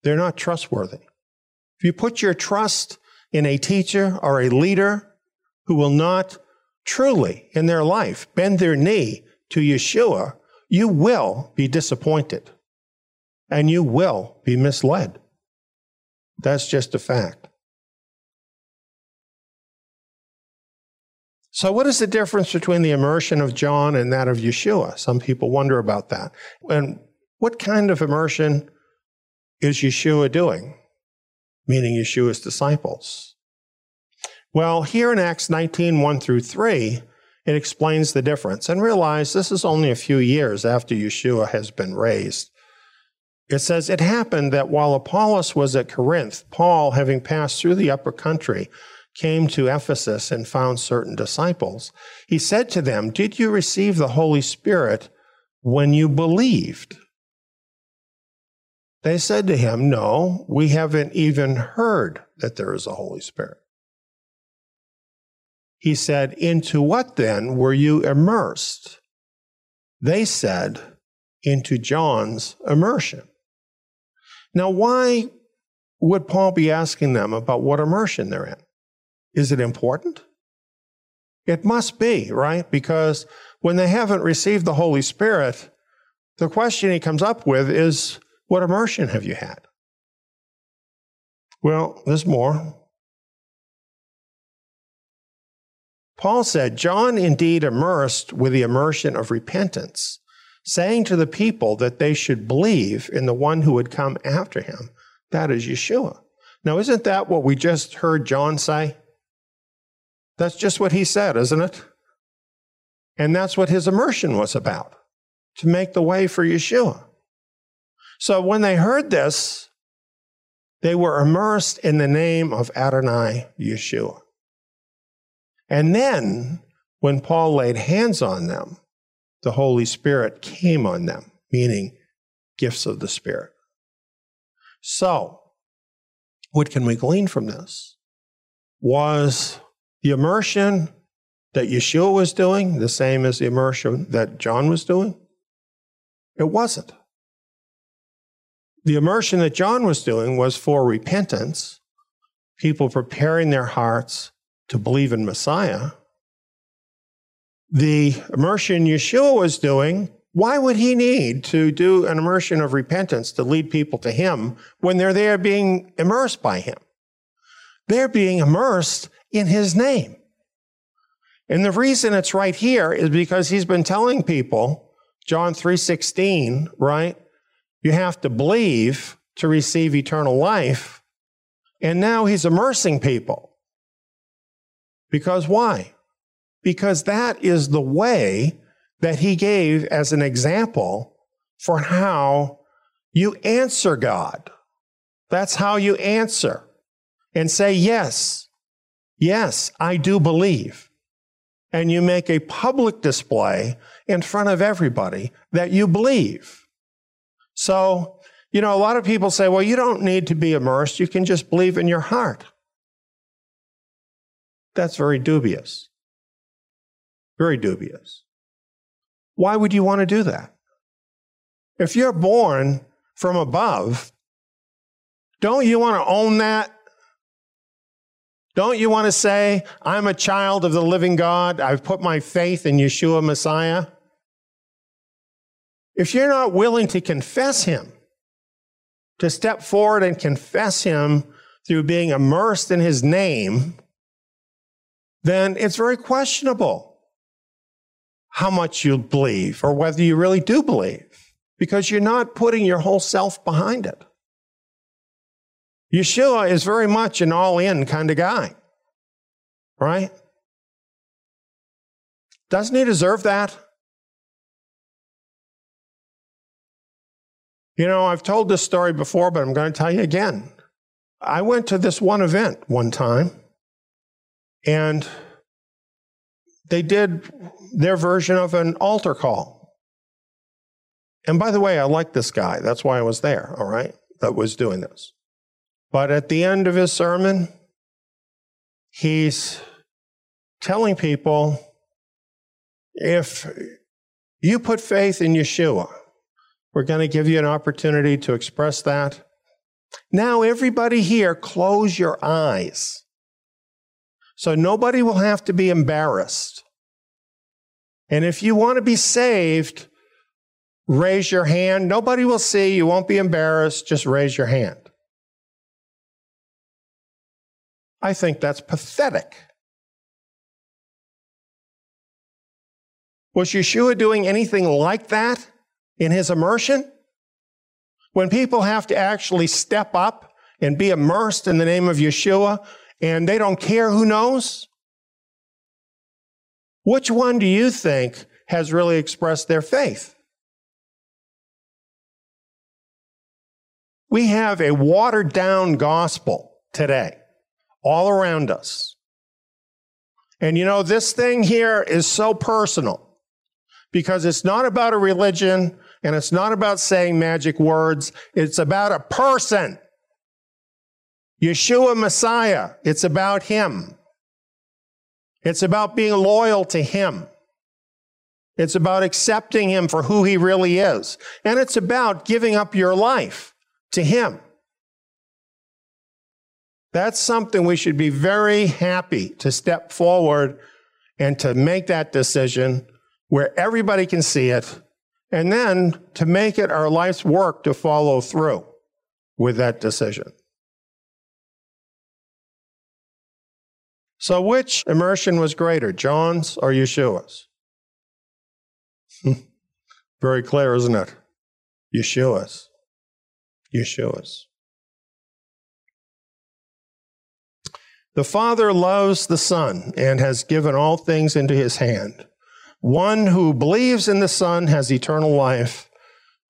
Speaker 2: they're not trustworthy. If you put your trust in a teacher or a leader who will not truly in their life bend their knee to Yeshua, you will be disappointed and you will be misled. That's just a fact. So, what is the difference between the immersion of John and that of Yeshua? Some people wonder about that. And what kind of immersion is Yeshua doing? Meaning Yeshua's disciples. Well, here in Acts 19, 1 through 3, it explains the difference. And realize this is only a few years after Yeshua has been raised. It says, It happened that while Apollos was at Corinth, Paul, having passed through the upper country, came to Ephesus and found certain disciples. He said to them, Did you receive the Holy Spirit when you believed? They said to him, No, we haven't even heard that there is a Holy Spirit. He said, Into what then were you immersed? They said, Into John's immersion. Now, why would Paul be asking them about what immersion they're in? Is it important? It must be, right? Because when they haven't received the Holy Spirit, the question he comes up with is what immersion have you had? Well, there's more. Paul said, John indeed immersed with the immersion of repentance, saying to the people that they should believe in the one who would come after him, that is Yeshua. Now, isn't that what we just heard John say? That's just what he said, isn't it? And that's what his immersion was about to make the way for Yeshua. So when they heard this, They were immersed in the name of Adonai Yeshua. And then, when Paul laid hands on them, the Holy Spirit came on them, meaning gifts of the Spirit. So, what can we glean from this? Was the immersion that Yeshua was doing the same as the immersion that John was doing? It wasn't. The immersion that John was doing was for repentance, people preparing their hearts to believe in Messiah. The immersion Yeshua was doing, why would he need to do an immersion of repentance to lead people to him when they're there being immersed by him? They're being immersed in his name. And the reason it's right here is because he's been telling people, John 3:16, right? You have to believe to receive eternal life. And now he's immersing people. Because why? Because that is the way that he gave as an example for how you answer God. That's how you answer and say, Yes, yes, I do believe. And you make a public display in front of everybody that you believe. So, you know, a lot of people say, well, you don't need to be immersed. You can just believe in your heart. That's very dubious. Very dubious. Why would you want to do that? If you're born from above, don't you want to own that? Don't you want to say, I'm a child of the living God? I've put my faith in Yeshua Messiah? If you're not willing to confess Him, to step forward and confess Him through being immersed in His name, then it's very questionable how much you believe or whether you really do believe because you're not putting your whole self behind it. Yeshua is very much an all in kind of guy, right? Doesn't he deserve that? You know, I've told this story before, but I'm going to tell you again. I went to this one event one time, and they did their version of an altar call. And by the way, I like this guy. That's why I was there, all right, that was doing this. But at the end of his sermon, he's telling people if you put faith in Yeshua, we're going to give you an opportunity to express that. Now, everybody here, close your eyes. So nobody will have to be embarrassed. And if you want to be saved, raise your hand. Nobody will see. You won't be embarrassed. Just raise your hand. I think that's pathetic. Was Yeshua doing anything like that in his immersion? When people have to actually step up and be immersed in the name of Yeshua, and they don't care who knows? Which one do you think has really expressed their faith? We have a watered down gospel today all around us. And you know, this thing here is so personal because it's not about a religion and it's not about saying magic words. It's about a person. Yeshua Messiah, it's about Him. It's about being loyal to Him. It's about accepting Him for who He really is. And it's about giving up your life to Him. That's something we should be very happy to step forward and to make that decision where everybody can see it, and then to make it our life's work to follow through with that decision. So, which immersion was greater, John's or Yeshua's? Hmm. Very clear, isn't it? Yeshua's. Yeshua's. The Father loves the Son and has given all things into his hand. One who believes in the Son has eternal life,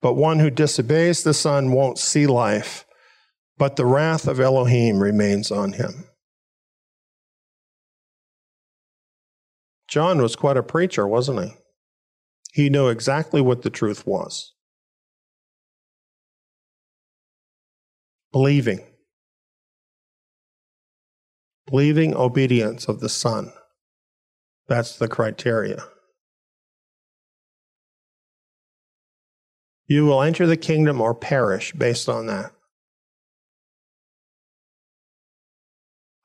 Speaker 2: but one who disobeys the Son won't see life, but the wrath of Elohim remains on him. John was quite a preacher, wasn't he? He knew exactly what the truth was. Believing. Believing obedience of the Son. That's the criteria. You will enter the kingdom or perish based on that.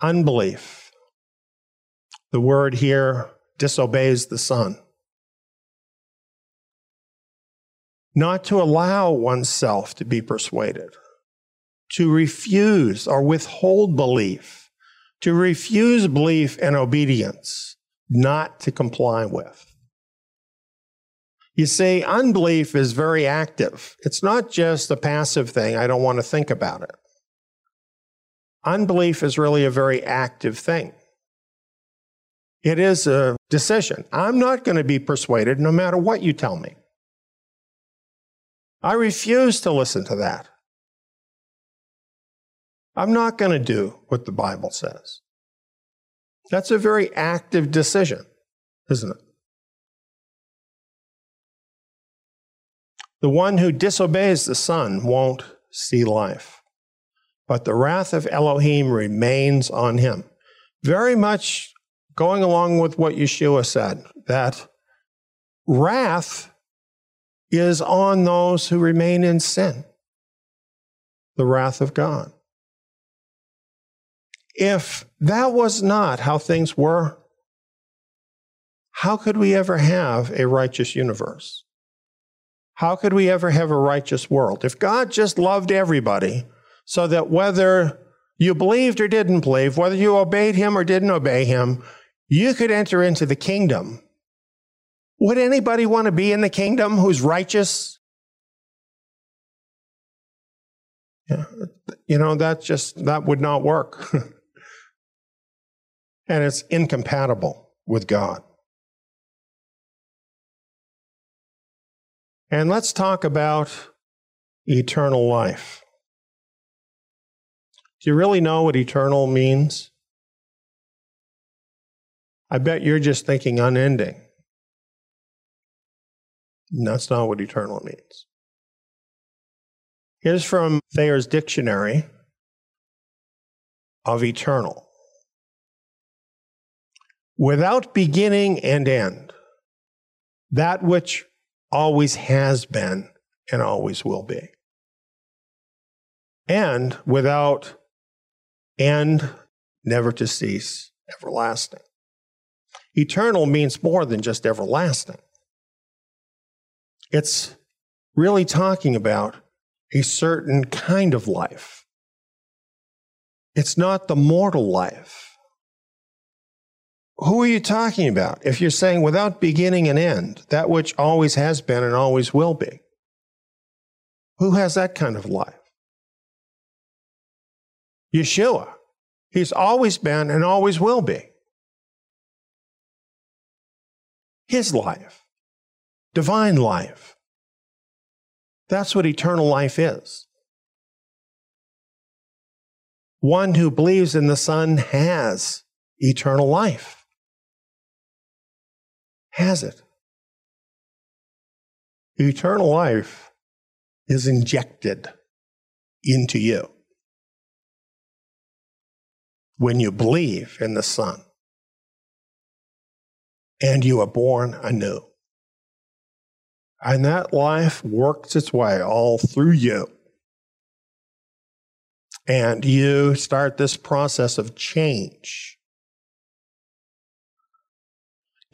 Speaker 2: Unbelief. The word here disobeys the Son. Not to allow oneself to be persuaded, to refuse or withhold belief, to refuse belief and obedience, not to comply with. You see, unbelief is very active. It's not just a passive thing, I don't want to think about it. Unbelief is really a very active thing. It is a decision. I'm not going to be persuaded no matter what you tell me. I refuse to listen to that. I'm not going to do what the Bible says. That's a very active decision, isn't it? The one who disobeys the Son won't see life, but the wrath of Elohim remains on him. Very much going along with what Yeshua said, that wrath is on those who remain in sin, the wrath of God. If that was not how things were, how could we ever have a righteous universe? How could we ever have a righteous world? If God just loved everybody so that whether you believed or didn't believe, whether you obeyed him or didn't obey him, you could enter into the kingdom. Would anybody want to be in the kingdom who's righteous? You know, that just that would not work. *laughs* and it's incompatible with God. And let's talk about eternal life. Do you really know what eternal means? I bet you're just thinking unending. that's not what eternal means. Here's from Thayer's Dictionary of Eternal without beginning and end, that which always has been and always will be. And without end, never to cease, everlasting. Eternal means more than just everlasting. It's really talking about a certain kind of life. It's not the mortal life. Who are you talking about if you're saying without beginning and end, that which always has been and always will be? Who has that kind of life? Yeshua. He's always been and always will be. His life, divine life. That's what eternal life is. One who believes in the Son has eternal life has it. Eternal life is injected into you when you believe in the Son and you are born anew. And that life works its way all through you. And you start this process of change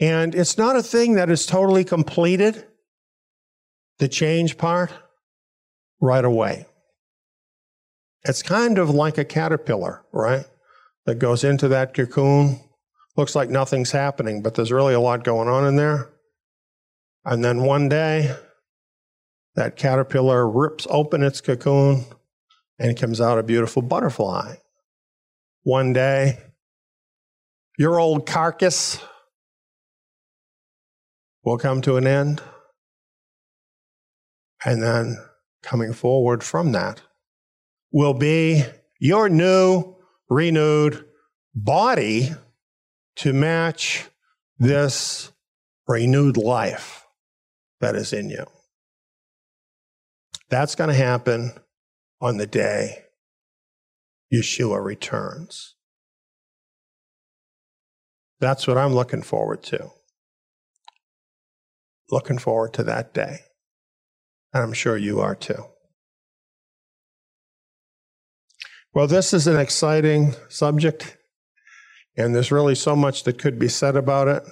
Speaker 2: and it's not a thing that is totally completed, the change part, right away. It's kind of like a caterpillar, right? That goes into that cocoon. Looks like nothing's happening, but there's really a lot going on in there. And then one day, that caterpillar rips open its cocoon and comes out a beautiful butterfly. One day, your old carcass will come to an end. And then coming forward from that will be your new, renewed body to match this renewed life that is in you. That's going to happen on the day Yeshua returns. That's what I'm looking forward to. Looking forward to that day. And I'm sure you are too. Well, this is an exciting subject, and there's really so much that could be said about it.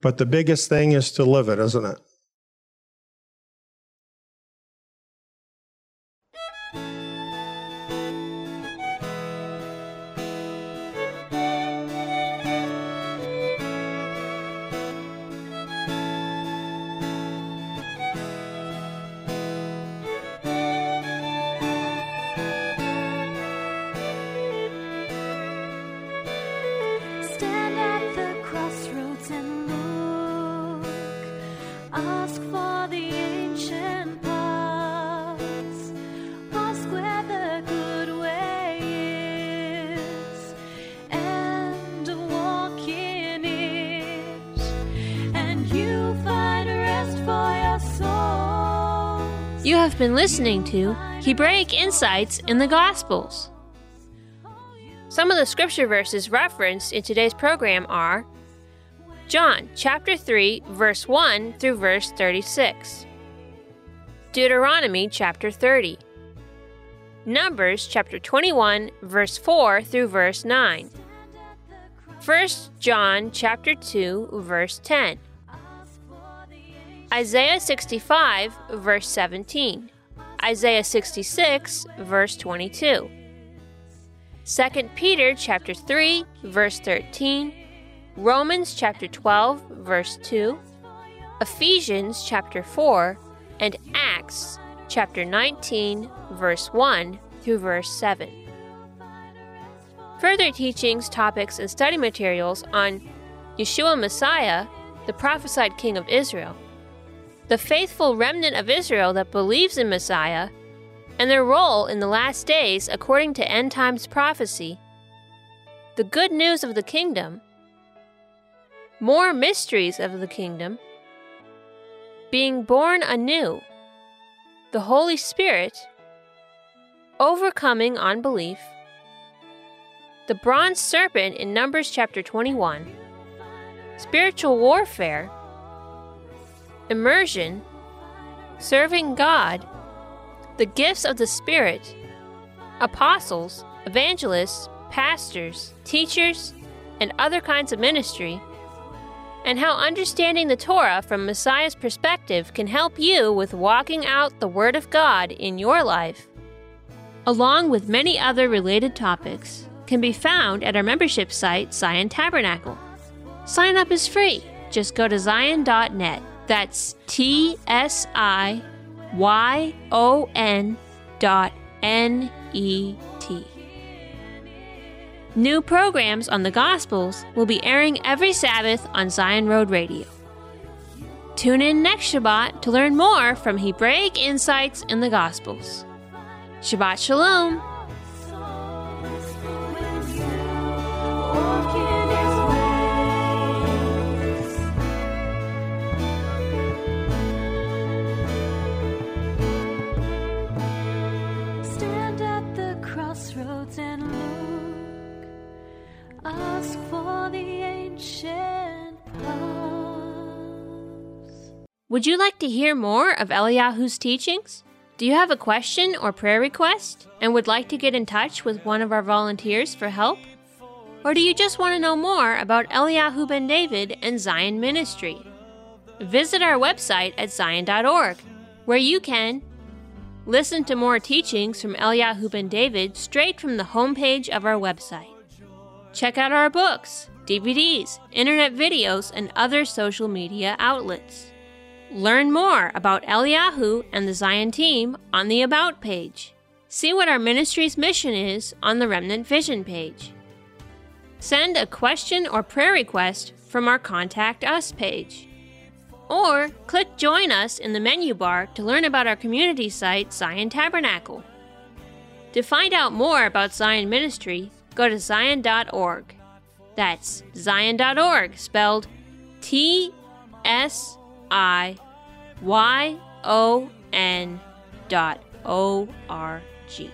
Speaker 2: But the biggest thing is to live it, isn't it?
Speaker 1: Been listening to Hebraic Insights in the Gospels. Some of the scripture verses referenced in today's program are John chapter 3 verse 1 through verse 36. Deuteronomy chapter 30. Numbers chapter 21 verse 4 through verse 9. 1 John chapter 2 verse 10. Isaiah 65 verse 17. Isaiah 66 verse 22. 2 Peter chapter 3 verse 13, Romans chapter 12 verse 2, Ephesians chapter 4, and Acts chapter 19 verse 1 through verse 7. Further teachings, topics, and study materials on Yeshua Messiah, the prophesied King of Israel, the faithful remnant of Israel that believes in Messiah, and their role in the last days according to end times prophecy, the good news of the kingdom, more mysteries of the kingdom, being born anew, the Holy Spirit, overcoming unbelief, the bronze serpent in Numbers chapter 21, spiritual warfare, immersion, serving God, the gifts of the Spirit, apostles, evangelists, pastors, teachers, and other kinds of ministry, and how understanding the Torah from Messiah's perspective can help you with walking out the Word of God in your life, along with many other related topics, can be found at our membership site, Tsiyon Tabernacle. Sign up is free. Just go to tsiyon.net. That's T S I Y O N dot N E T. New programs on the Gospels will be airing every Sabbath on Tsiyon Road Radio. Tune in next Shabbat to learn more from Hebraic insights in the Gospels. Shabbat Shalom!
Speaker 3: Ask for the ancient paths.
Speaker 1: Would you like to hear more of Eliyahu's teachings? Do you have a question or prayer request and would like to get in touch with one of our volunteers for help? Or do you just want to know more about Eliyahu Ben David and Tsiyon Ministry? Visit our website at tsiyon.org, where you can listen to more teachings from Eliyahu Ben David straight from the homepage of our website. Check out our books, DVDs, internet videos, and other social media outlets. Learn more about Eliyahu and the Tsiyon team on the About page. See what our ministry's mission is on the Remnant Vision page. Send a question or prayer request from our Contact Us page. Or click Join Us in the menu bar to learn about our community site, Tsiyon Tabernacle. To find out more about Tsiyon Ministry, go to tsiyon.org. That's tsiyon.org, spelled T S I Y O N dot O R G.